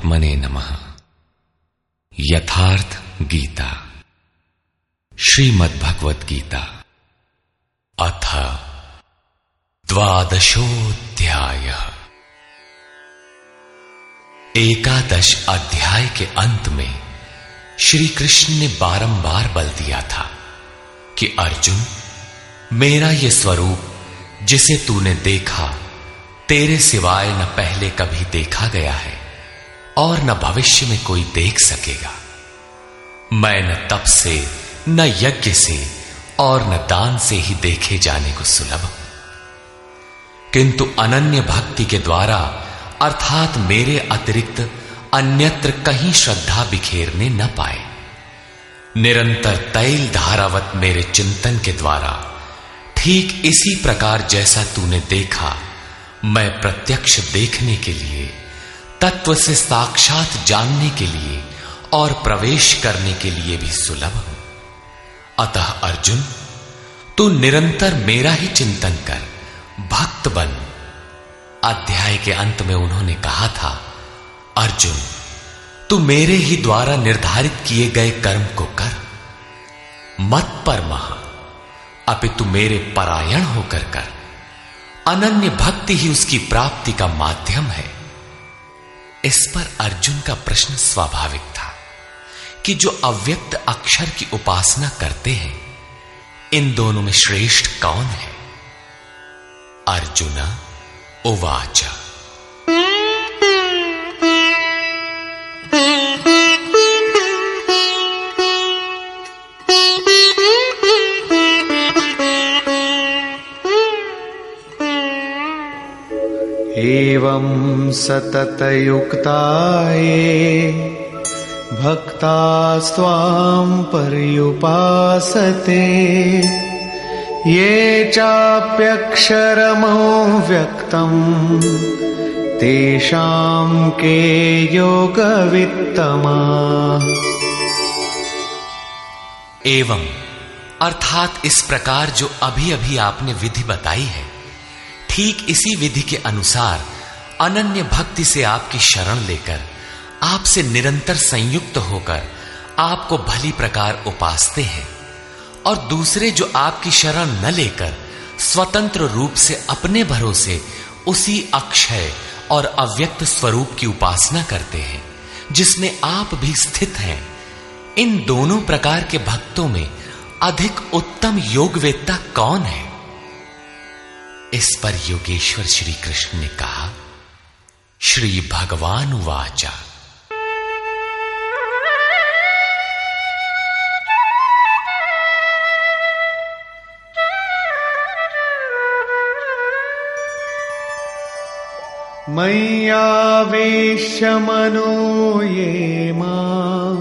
परमात्मने नमः। यथार्थ गीता। श्रीमद्भगवत गीता अथ द्वादशोध्याय एकादश अध्याय के अंत में श्री कृष्ण ने बारंबार बल दिया था कि अर्जुन, मेरा यह स्वरूप जिसे तूने देखा, तेरे सिवाय न पहले कभी देखा गया है। और न भविष्य में कोई देख सकेगा। मैं न तप से, न यज्ञ से और न दान से ही देखे जाने को सुलभ हूँ। किंतु अनन्य भक्ति के द्वारा, अर्थात मेरे अतिरिक्त अन्यत्र कहीं श्रद्धा बिखेरने न पाए। निरंतर तैल धारावत मेरे चिंतन के द्वारा, ठीक इसी प्रकार जैसा तूने देखा, मैं प्रत्यक्ष देखने के लिए तत्व से साक्षात जानने के लिए और प्रवेश करने के लिए भी सुलभ हूँ। अतः अर्जुन, तू निरंतर मेरा ही चिंतन कर, भक्त बन। अध्याय के अंत में उन्होंने कहा था, अर्जुन, तू मेरे ही द्वारा निर्धारित किए गए कर्म को कर। मत पर महा, अपितु मेरे परायण होकर कर। अनन्य भक्ति ही उसकी प्राप्ति का माध्यम है। इस पर अर्जुन का प्रश्न स्वाभाविक था कि जो अव्यक्त अक्षर की उपासना करते हैं, इन दोनों में श्रेष्ठ कौन है? अर्जुन उवाचा। एवं सततयुक्ताये भक्ता स्वां पर्युपासते। ये चाप्यक्षरमव्यक्तम् तेषां के योगवित्तमा। एवं, अर्थात इस प्रकार जो अभी अभी आपने विधि बताई है ठीक इसी विधि के अनुसार अनन्य भक्ति से आपकी शरण लेकर, आपसे निरंतर संयुक्त होकर, आपको भली प्रकार उपासते हैं। और दूसरे जो आपकी शरण न लेकर, स्वतंत्र रूप से अपने भरोसे, उसी अक्षय और अव्यक्त स्वरूप की उपासना करते हैं, जिसमें आप भी स्थित हैं। इन दोनों प्रकार के भक्तों में अधिक उत्तम योगवेत्ता कौन है? इस पर योगेश्वर श्री कृष्ण ने कहा, श्री भगवान वाचा। मय्यावेश्यमनो ये मा,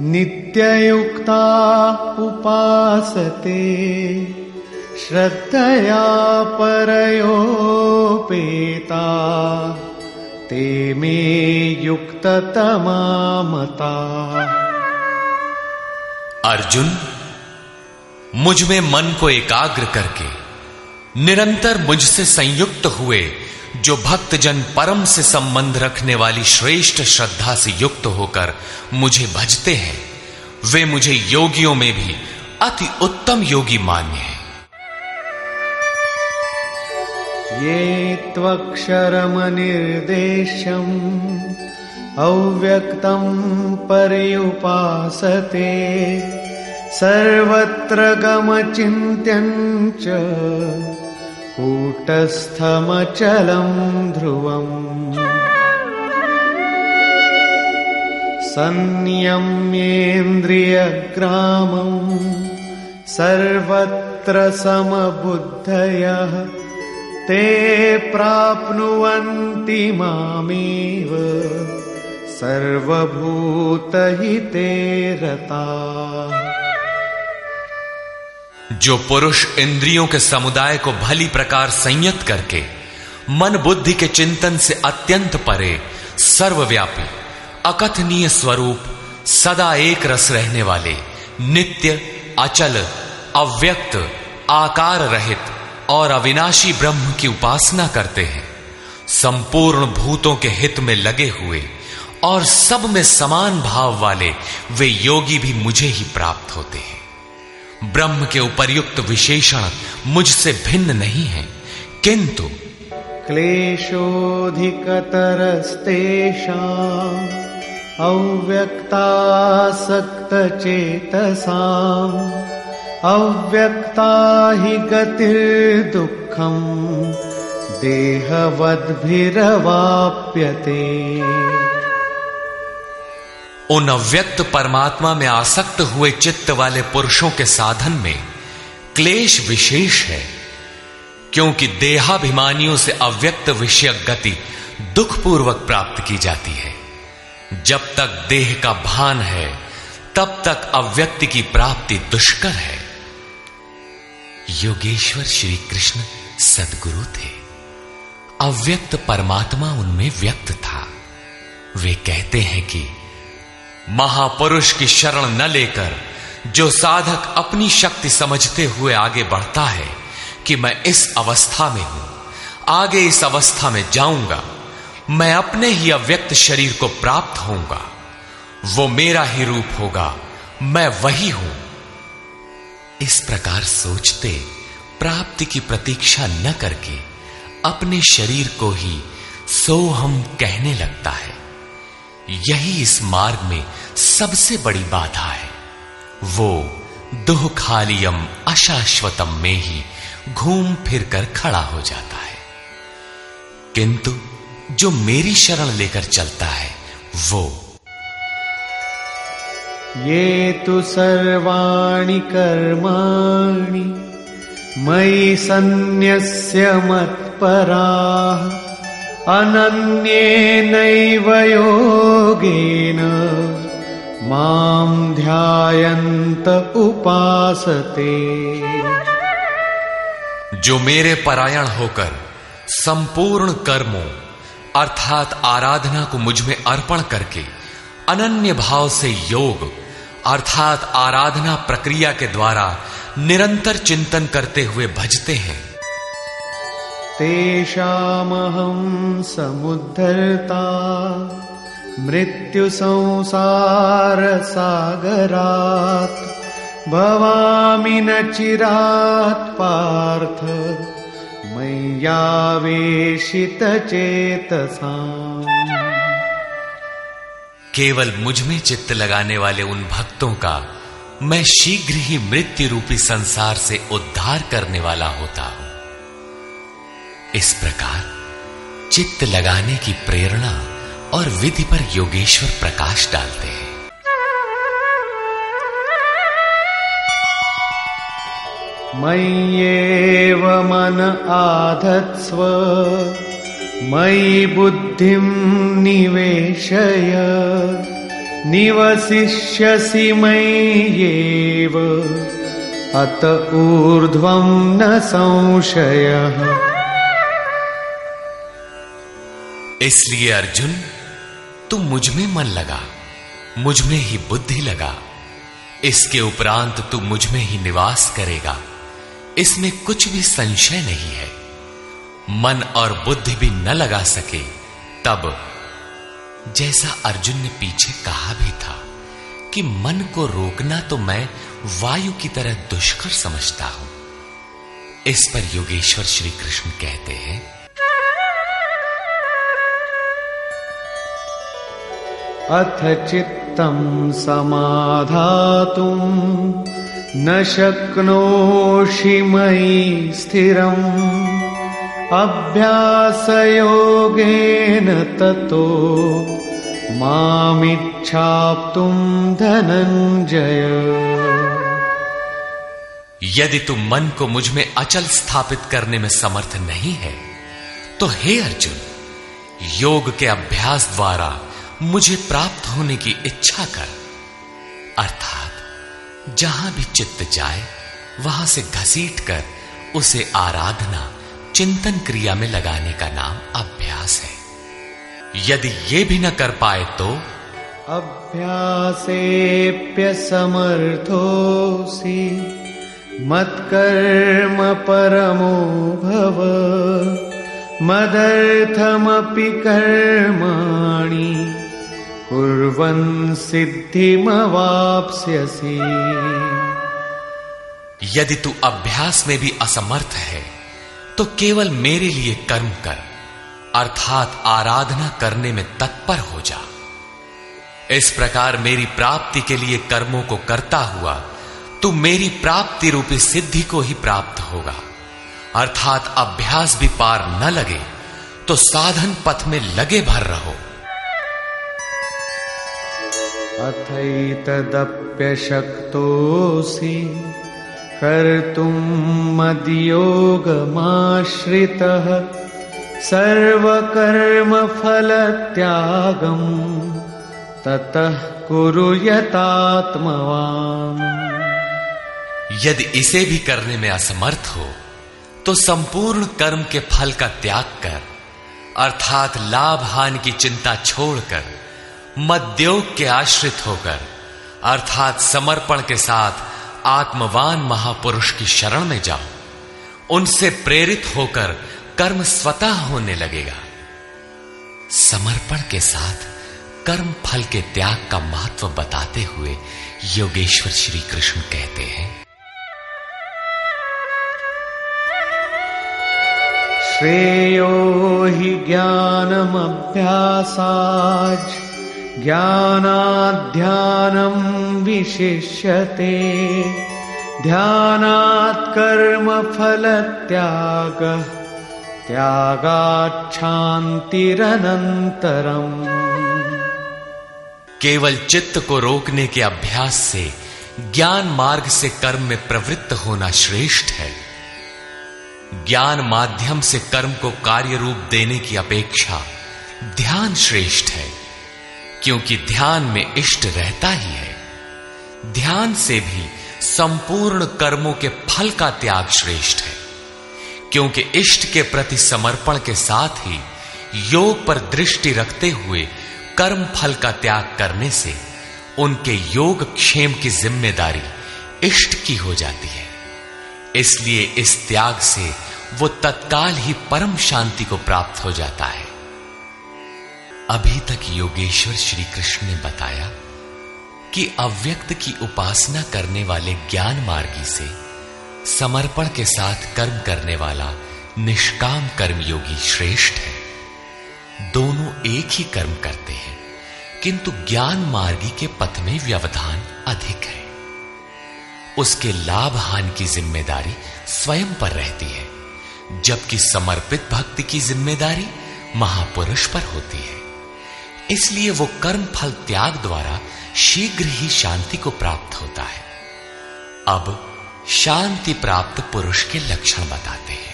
नित्ययुक्ता उपासते। श्रद्धया परयोपेता, ते मे युक्ततमामता। अर्जुन, मुझमें मन को एकाग्र करके, निरंतर मुझसे संयुक्त हुए, जो भक्तजन परम से संबंध रखने वाली श्रेष्ठ श्रद्धा से युक्त होकर मुझे भजते हैं, वे मुझे योगियों में भी अति उत्तम योगी मान्य हैं। ये त्वक्षरमनिर्देशम् अव्यक्तम् पर्युपासते। सर्वत्र गमचिन्त्यम् च कूटस्थमचलम् ध्रुवम्। संयम्येन्द्रियग्रामम् सर्वत्र समबुद्धयः ते प्राप्नुवन्ति मामेव सर्वभूतहिते रता। जो पुरुष इंद्रियों के समुदाय को भली प्रकार संयत करके मन बुद्धि के चिंतन से अत्यंत परे, सर्वव्यापी, अकथनीय स्वरूप सदा एक रस रहने वाले, नित्य, अचल, अव्यक्त, आकार रहित और अविनाशी ब्रह्म की उपासना करते हैं। संपूर्ण भूतों के हित में लगे हुए और सब में समान भाव वाले वे योगी भी मुझे ही प्राप्त होते हैं। ब्रह्म के उपर्युक्त विशेषण मुझसे भिन्न नहीं है, किंतु क्लेशोऽधिकतरस्तेषा अव्यक्तासक्तचेतसाम्। अव्यक्ता हि गतिर्दुःखम् देहवद्भिरवाप्यते। उन अव्यक्त परमात्मा में आसक्त हुए चित्त वाले पुरुषों के साधन में क्लेश विशेष है, क्योंकि देहाभिमानियों से अव्यक्त विषय गति दुखपूर्वक प्राप्त की जाती है। जब तक देह का भान है, तब तक अव्यक्ति की प्राप्ति दुष्कर है। योगेश्वर श्री कृष्ण सदगुरु थे। अव्यक्त परमात्मा उनमें व्यक्त था। वे कहते हैं कि महापुरुष की शरण न लेकर जो साधक अपनी शक्ति समझते हुए आगे बढ़ता है कि मैं इस अवस्था में हूँ, आगे इस अवस्था में जाऊँगा, मैं अपने ही अव्यक्त शरीर को प्राप्त होऊँगा, वो मेरा ही रूप होगा, मैं वही हूँ। इस प्रकार सोचते, प्राप्ति की प्रतीक्षा न करके अपने शरीर को ही सो हम कहने लगता है। यही इस मार्ग में सबसे बड़ी बाधा है। वो दुखालियम अशाश्वतम में ही घूम फिर कर खड़ा हो जाता है। किंतु जो मेरी शरण लेकर चलता है, वो ये तु सर्वाणि कर्माणि मयि सन्न्यस्य मत्पराः अनन्येनैव योगेन माँ ध्यायन्त उपासते। जो मेरे परायण होकर संपूर्ण कर्मों अर्थात आराधना को मुझमें अर्पण करके अनन्य भाव से योग अर्थात आराधना प्रक्रिया के द्वारा निरंतर चिंतन करते हुए भजते हैं। तेषामहं समुद्धर्ता, मृत्यु संसार सागरात्, भवामि न चिरात् पार्थ मय्यावेशितचेतसाम् केवल मुझमें चित्त लगाने वाले उन भक्तों का मैं शीघ्र ही मृत्यु रूपी संसार से उद्धार करने वाला होता हूँ। इस प्रकार चित्त लगाने की प्रेरणा और विधि पर योगेश्वर प्रकाश डालते हैं। मय्येव मन आधत्स्व। मयि बुद्धिं निवेशय, निवसिष्यसि मय्येव, अत ऊर्ध्वं न संशयः। इसलिए अर्जुन तू मुझमें मन लगा, मुझमें ही बुद्धि लगा। इसके उपरांत तू मुझमें ही निवास करेगा। इसमें कुछ भी संशय नहीं है। मन और बुद्धि भी न लगा सके, तब जैसा अर्जुन ने पीछे कहा भी था कि मन को रोकना तो मैं वायु की तरह दुष्कर समझता हूँ। इस पर योगेश्वर श्री कृष्ण कहते हैं, अथ चित्तं समाधातुम् न शक्नोषि मयि स्थिरम्। अभ्यासयोगेन ततो मामिच्छाप्तुम् धनञ्जय। यदि तुम मन को मुझमें अचल स्थापित करने में समर्थ नहीं है तो हे अर्जुन, योग के अभ्यास द्वारा मुझे प्राप्त होने की इच्छा कर। अर्थात, जहाँ भी चित्त जाए, वहाँ से घसीट कर उसे आराधना चिंतन क्रिया में लगाने का नाम अभ्यास है। यदि ये भी न कर पाए तो अभ्यासेऽप्यसमर्थोऽसि मत्कर्म परमो भव मदर्थमपि कर्माणि। कुर्वन् सिद्धिमवाप्स्यसि। यदि तू अभ्यास में भी असमर्थ है तो केवल मेरे लिए कर्म कर, अर्थात आराधना करने में तत्पर हो जा। इस प्रकार मेरी प्राप्ति के लिए कर्मों को करता हुआ, तू मेरी प्राप्ति रूपी सिद्धि को ही प्राप्त होगा। अर्थात अभ्यास भी पार न लगे तो साधन पथ में लगे भर रहो। अथैतदप्यशक्तोऽसि। कर्तुम् मद्योगमाश्रितः सर्वकर्मफलत्यागम् ततः कुरु यतात्मवान् यदि इसे भी करने में असमर्थ हो तो संपूर्ण कर्म के फल का त्याग कर, अर्थात लाभ हानि की चिंता छोड़कर, मद्योग के आश्रित होकर, अर्थात समर्पण के साथ आत्मवान महापुरुष की शरण में जाओ। उनसे प्रेरित होकर कर्म स्वतः होने लगेगा। समर्पण के साथ कर्म फल के त्याग का महत्व बताते हुए योगेश्वर श्री कृष्ण कहते हैं। श्रेयो हि ज्ञानमभ्यासाज्। ज्ञानाध्यानम् विशिष्यते। ध्यानात् कर्मफलत्यागः त्यागाच्छान्तिरनन्तरम्। केवल चित्त को रोकने के अभ्यास से ज्ञान मार्ग से कर्म में प्रवृत्त होना श्रेष्ठ है। ज्ञान माध्यम से कर्म को कार्य रूप देने की अपेक्षा ध्यान श्रेष्ठ है। क्योंकि ध्यान में इष्ट रहता ही है। ध्यान से भी संपूर्ण कर्मों के फल का त्याग श्रेष्ठ है। क्योंकि इष्ट के प्रति समर्पण के साथ ही योग पर दृष्टि रखते हुए कर्म फल का त्याग करने से उनके योग क्षेम की ज़िम्मेदारी इष्ट की हो जाती है। इसलिए इस त्याग से वो तत्काल ही परम शांति को प्राप्त हो जाता है। अभी तक योगेश्वर श्री कृष्ण ने बताया कि अव्यक्त की उपासना करने वाले ज्ञान मार्गी से समर्पण के साथ कर्म करने वाला निष्काम कर्मयोगी श्रेष्ठ है। दोनों एक ही कर्म करते हैं, किंतु ज्ञान मार्गी के पथ में व्यवधान अधिक है। उसके लाभ हानि की ज़िम्मेदारी स्वयं पर रहती है, जबकि समर्पित भक्ति की ज़िम्मेदारी महापुरुष पर होती है। इसलिए वो कर्म फल त्याग द्वारा शीघ्र ही शांति को प्राप्त होता है। अब शांति प्राप्त पुरुष के लक्षण बताते हैं।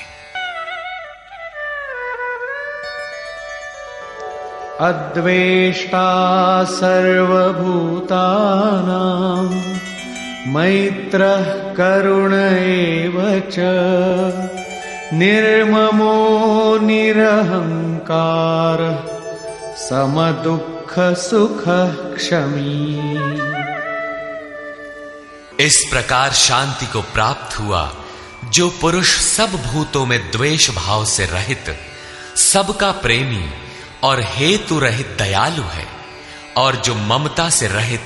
अद्वेष्टा सर्वभूतानां, मैत्रः करुण च, निर्ममो निरहङ्कारः समदुःख सुख क्षमी इस प्रकार शांति को प्राप्त हुआ, जो पुरुष सब भूतों में द्वेष भाव से रहित, सबका प्रेमी और हेतु रहित दयालु है, और जो ममता से रहित,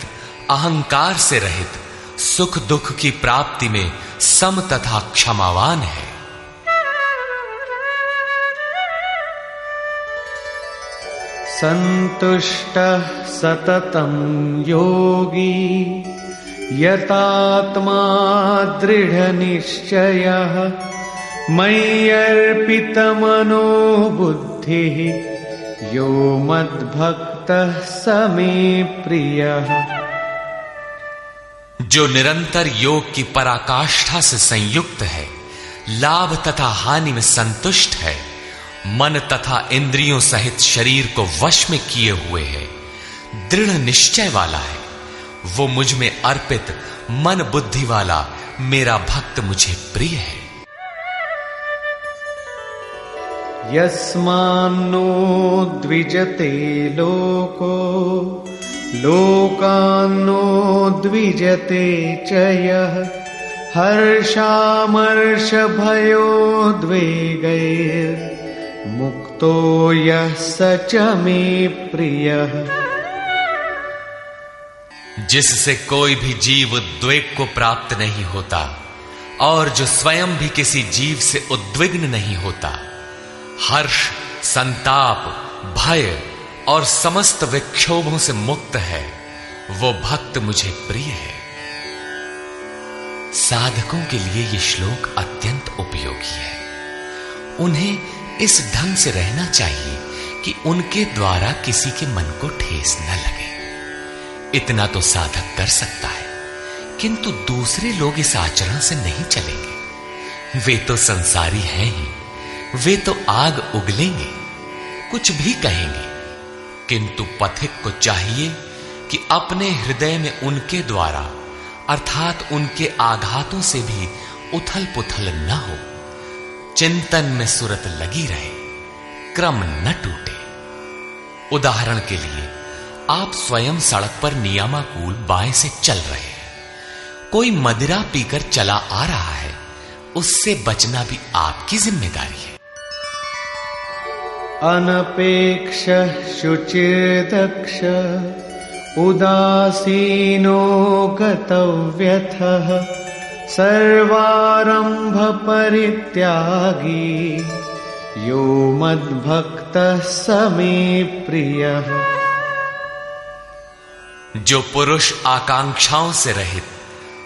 अहंकार से रहित, सुख दुख की प्राप्ति में सम तथा क्षमावान है। सन्तुष्टः सततं योगी। यतात्मा दृढनिश्चयः। मय्यर्पितमनो बुद्धिः यो मद्भक्तः स मे जो निरंतर योग की पराकाष्ठा से संयुक्त है, लाभ तथा हानि में संतुष्ट है। मन तथा इंद्रियों सहित शरीर को वश में किए हुए है। दृढ़ निश्चय वाला है। वो मुझमें अर्पित मन बुद्धि वाला मेरा भक्त मुझे प्रिय है। यस्मान्नो द्विजते लोको, लोकान्नो द्विजते च यः। हर्षामर्षभयोद्वेगैर् मुक्तो यः स च मे प्रियः। जिससे कोई भी जीव उद्वेग को प्राप्त नहीं होता, और जो स्वयं भी किसी जीव से उद्विग्न नहीं होता, हर्ष, संताप, भय और समस्त विक्षोभों से मुक्त है, वो भक्त मुझे प्रिय है। साधकों के लिए यह श्लोक अत्यंत उपयोगी है। उन्हें इस ढंग से रहना चाहिए कि उनके द्वारा किसी के मन को ठेस न लगे। इतना तो साधक कर सकता है, किंतु दूसरे लोग इस आचरण से नहीं चलेंगे। वे तो संसारी हैं ही, वे तो आग उगलेंगे, कुछ भी कहेंगे। किंतु पथिक को चाहिए कि अपने हृदय में उनके द्वारा, अर्थात उनके आघातों से भी उथल पुथल न हो। चिंतन में सुरत लगी रहे, क्रम न टूटे। उदाहरण के लिए, आप स्वयं सड़क पर नियमाकूल बाएँ से चल रहे हैं। कोई मदिरा पीकर चला आ रहा है, उससे बचना भी आपकी ज़िम्मेदारी है। अनपेक्ष शुचिर्दक्ष उदासीनो गतव्यथः सर्वारंभ परित्यागी यो मद्भक्तः समे प्रियः। जो पुरुष आकांक्षाओं से रहित,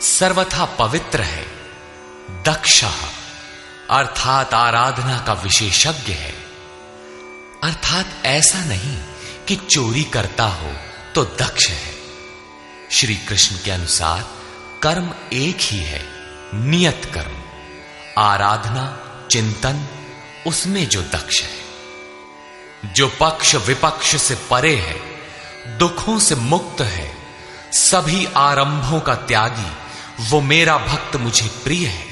सर्वथा पवित्र है, दक्ष, अर्थात आराधना का विशेषज्ञ है। अर्थात ऐसा नहीं कि चोरी करता हो तो दक्ष है। श्री कृष्ण के अनुसार कर्म एक ही है। नियत कर्म, आराधना, चिंतन, उसमें जो दक्ष है, जो पक्ष विपक्ष से परे है, दुखों से मुक्त है, सभी आरंभों का त्यागी, वो मेरा भक्त मुझे प्रिय है।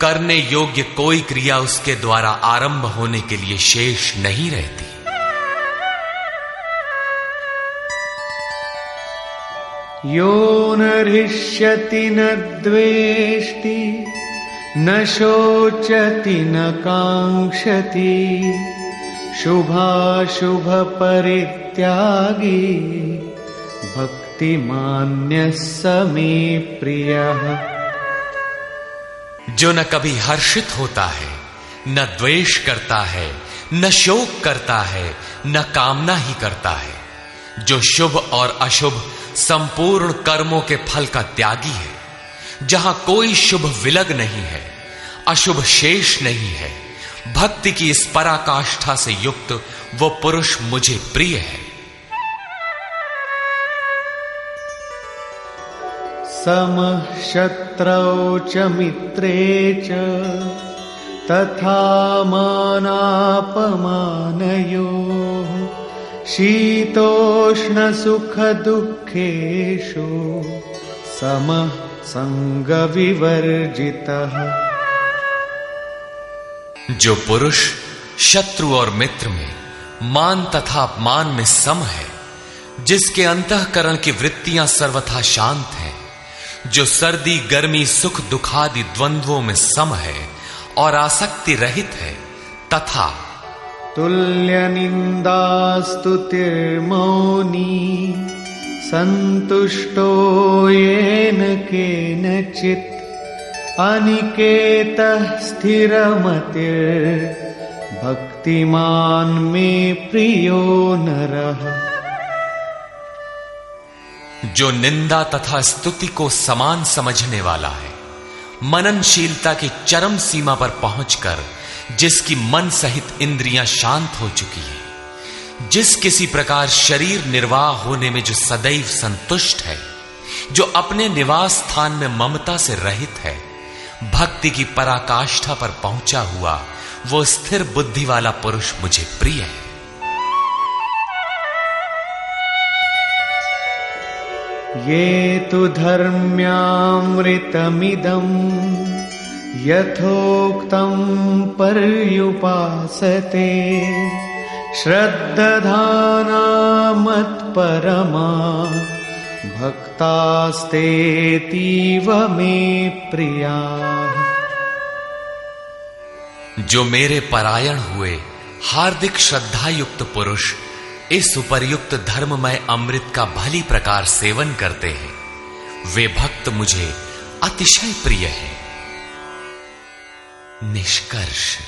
करने योग्य कोई क्रिया उसके द्वारा आरंभ होने के लिए शेष नहीं रहती। यो न हृष्यति न द्वेष्टि, न शोचति न काङ्क्षति परित्यागी भक्तिमान्य समे प्रियः। जो न कभी हर्षित होता है, न द्वेष करता है, न शोक करता है, न कामना ही करता है। जो शुभ और अशुभ संपूर्ण कर्मों के फल का त्यागी है, जहाँ कोई शुभ विलग नहीं है, अशुभ शेष नहीं है, भक्ति की इस पराकाष्ठा से युक्त वो पुरुष मुझे प्रिय है। सम शत्रौ च मित्रे च, तथा मानापमानयो। शीतोष्णसुखदुःखेषु समः संगविवर्जितः जो पुरुष शत्रु और मित्र में मान तथा अपमान में सम है, जिसके अंतकरण की वृत्तियाँ सर्वथा शांत हैं, जो सर्दी, गर्मी, सुख दुखादि द्वंद्वों में सम है और आसक्ति रहित है, तथा तुल्यनिन्दास्तुतिर्मौनी, सन्तुष्टो येन केनचित् अनिकेतः स्थिरमतिर्भक्तिमान् मे प्रियो नरः। जो निंदा तथा स्तुति को समान समझने वाला है, मननशीलता की चरम सीमा पर पहुंचकर जिसकी मन सहित इंद्रियाँ शांत हो चुकी है, जिस किसी प्रकार शरीर निर्वाह होने में जो सदैव संतुष्ट है, जो अपने निवास स्थान में ममता से रहित है, भक्ति की पराकाष्ठा पर पहुँचा हुआ, वो स्थिर बुद्धि वाला पुरुष मुझे प्रिय है। ये तु धर्म्यामृतमिदम्। यथोक्तं पर्युपासते श्रद्दधानामत्परमा भक्तास्तेतीव मे प्रिया। जो मेरे परायण हुए हार्दिक श्रद्धा युक्त पुरुष इस उपर्युक्त धर्ममय अमृत का भली प्रकार सेवन करते हैं, वे भक्त मुझे अतिशय प्रिय है। निष्कर्ष।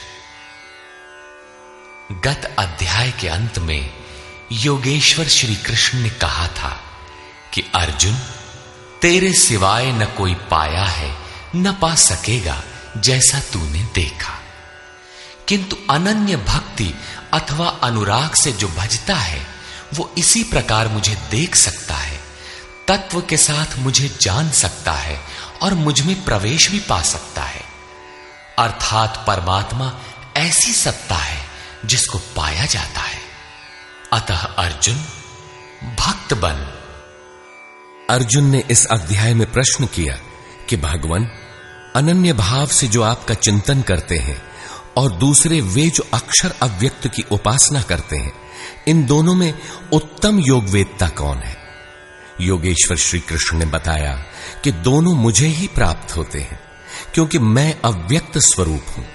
गत अध्याय के अंत में योगेश्वर श्री कृष्ण ने कहा था कि अर्जुन, तेरे सिवाय न कोई पाया है, न पा सकेगा जैसा तूने देखा। किंतु अनन्य भक्ति अथवा अनुराग से जो भजता है, वो इसी प्रकार मुझे देख सकता है, तत्व के साथ मुझे जान सकता है और मुझमें प्रवेश भी पा सकता है। अर्थात परमात्मा ऐसी सत्ता है जिसको पाया जाता है। अतः अर्जुन भक्त बन। अर्जुन ने इस अध्याय में प्रश्न किया कि भगवान, अनन्य भाव से जो आपका चिंतन करते हैं और दूसरे वे जो अक्षर अव्यक्त की उपासना करते हैं, इन दोनों में उत्तम योग वेदता कौन है? योगेश्वर श्री कृष्ण ने बताया कि दोनों मुझे ही प्राप्त होते हैं। क्योंकि मैं अव्यक्त स्वरूप हूँ।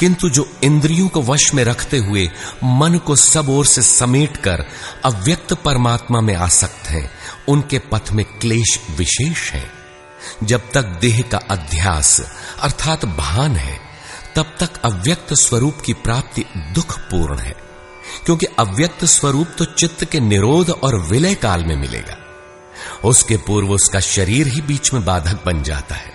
किंतु जो इंद्रियों को वश में रखते हुए मन को सब ओर से समेट कर अव्यक्त परमात्मा में आसक्त हैं, उनके पथ में क्लेश विशेष है। जब तक देह का अध्यास अर्थात भान है, तब तक अव्यक्त स्वरूप की प्राप्ति दुखपूर्ण है। क्योंकि अव्यक्त स्वरूप तो चित्त के निरोध और विलय काल में मिलेगा। उसके पूर्व उसका शरीर ही बीच में बाधक बन जाता है।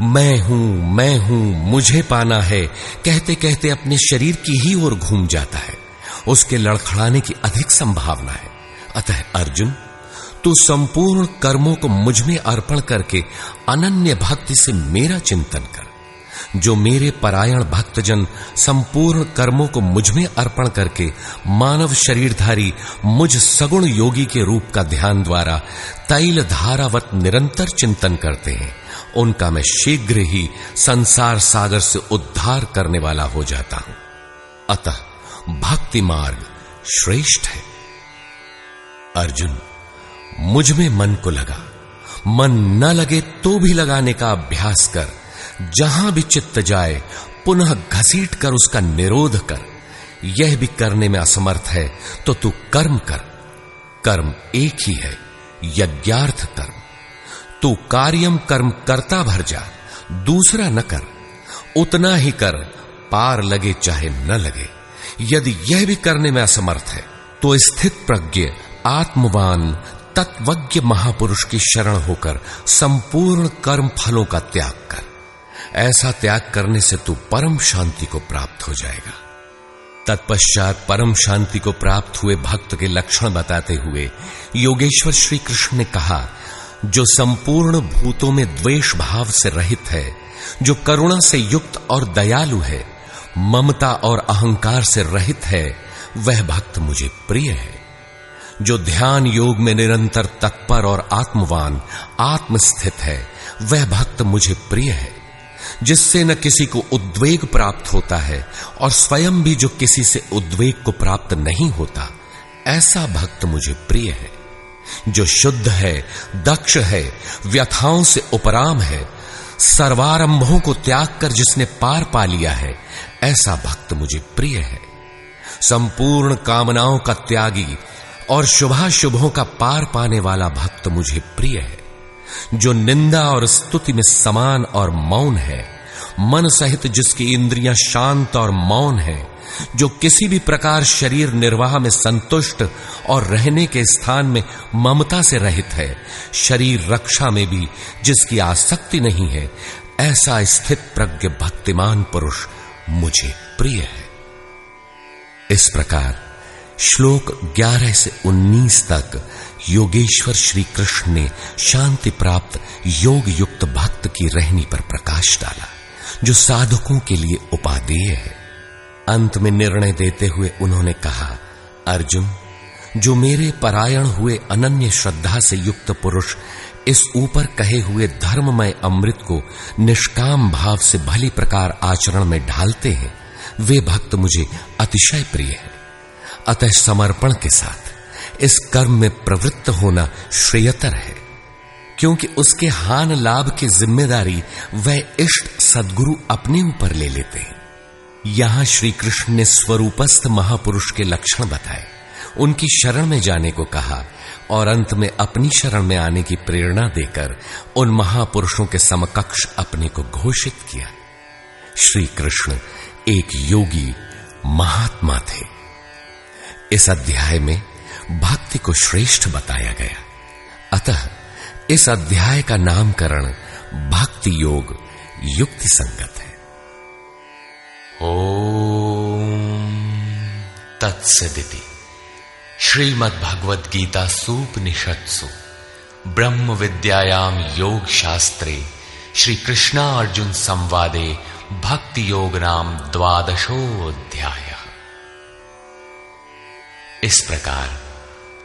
मैं हूँ मैं हूँ, मुझे पाना है। कहते कहते अपने शरीर की ही ओर घूम जाता है। उसके लड़खड़ाने की अधिक संभावना है। अतः अर्जुन, तू संपूर्ण कर्मों को मुझमें अर्पण करके अनन्य भक्ति से मेरा चिंतन कर। जो मेरे परायण भक्तजन संपूर्ण कर्मों को मुझमें अर्पण करके मानव शरीरधारी, मुझ सगुण योगी के रूप का ध्यान द्वारा तैल धारावत निरंतर चिंतन करते हैं। उनका मैं शीघ्र ही संसार सागर से उद्धार करने वाला हो जाता हूँ। अतः भक्ति मार्ग श्रेष्ठ है। अर्जुन, मुझमें मन को लगा। मन न लगे तो भी लगाने का अभ्यास कर, जहाँ भी चित्त जाए, पुनः घसीट कर उसका निरोध कर। यह भी करने में असमर्थ है तो तू कर्म कर। कर्म एक ही है, यज्ञार्थ कर्म। तू कार्यम कर्म करता भर जा, दूसरा न कर। उतना ही कर, पार लगे चाहे न लगे। यदि यह भी करने में असमर्थ है तो स्थित प्रज्ञ, आत्मवान, तत्वज्ञ महापुरुष की शरण होकर संपूर्ण कर्म फलों का त्याग कर। ऐसा त्याग करने से तू परम शांति को प्राप्त हो जाएगा। तत्पश्चात परम शांति को प्राप्त हुए भक्त के लक्षण बताते हुए योगेश्वर श्री कृष्ण ने कहा जो संपूर्ण भूतों में द्वेष भाव से रहित है, जो करुणा से युक्त और दयालु है, ममता और अहंकार से रहित है, वह भक्त मुझे प्रिय है। जो ध्यान योग में निरंतर तत्पर और आत्मवान, आत्मस्थित है, वह भक्त मुझे प्रिय है। जिससे न किसी को उद्वेग प्राप्त होता है और स्वयं भी जो किसी से उद्वेग को प्राप्त नहीं होता, ऐसा भक्त मुझे प्रिय है। जो शुद्ध है, दक्ष है, व्यथाओं से उपराम है, सर्वारंभों को त्याग कर जिसने पार पा लिया है, ऐसा भक्त मुझे प्रिय है। संपूर्ण कामनाओं का त्यागी और शुभाशुभों का पार पाने वाला भक्त मुझे प्रिय है, जो निंदा और स्तुति में समान और मौन है, मन सहित जिसकी इंद्रियाँ शांत और मौन है जो किसी भी प्रकार शरीर निर्वाह में संतुष्ट और रहने के स्थान में ममता से रहित है, शरीर रक्षा में भी जिसकी आसक्ति नहीं है, ऐसा स्थित प्रज्ञ भक्तिमान पुरुष मुझे प्रिय है। इस प्रकार श्लोक 11 से 19 तक योगेश्वर श्री कृष्ण ने शांति प्राप्त योग युक्त भक्त की रहनी पर प्रकाश डाला, जो साधकों के लिए उपादेय है। अंत में निर्णय देते हुए उन्होंने कहा, अर्जुन, जो मेरे परायण हुए अनन्य श्रद्धा से युक्त पुरुष इस ऊपर कहे हुए धर्ममय अमृत को निष्काम भाव से भली प्रकार आचरण में ढालते हैं, वे भक्त मुझे अतिशय प्रिय है। अतः समर्पण के साथ इस कर्म में प्रवृत्त होना श्रेयतर है, क्योंकि उसके हान लाभ की ज़िम्मेदारी वह इष्ट सदगुरु अपने ऊपर ले लेते हैं। यहाँ श्री कृष्ण ने स्वरूपस्थ महापुरुष के लक्षण बताए। उनकी शरण में जाने को कहा और अंत में अपनी शरण में आने की प्रेरणा देकर उन महापुरुषों के समकक्ष अपने को घोषित किया। श्री कृष्ण एक योगी महात्मा थे। इस अध्याय में भक्ति को श्रेष्ठ बताया गया। अतः इस अध्याय का नामकरण भक्ति योग युक्ति संगत है। ओम तत्सदिति। श्रीमद्भगवद गीता सूपनिषत्सु ब्रह्म विद्यायाम योग शास्त्रे श्री कृष्णा अर्जुन संवादे भक्ति योग नाम द्वादशोध्याय इस प्रकार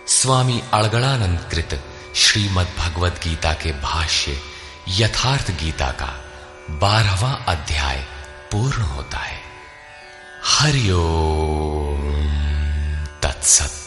स्वामी अड़गड़ानंद कृत श्रीमद भगवद गीता के भाष्य यथार्थ गीता का बारहवा अध्याय पूर्ण होता है। हरिओम तत्सत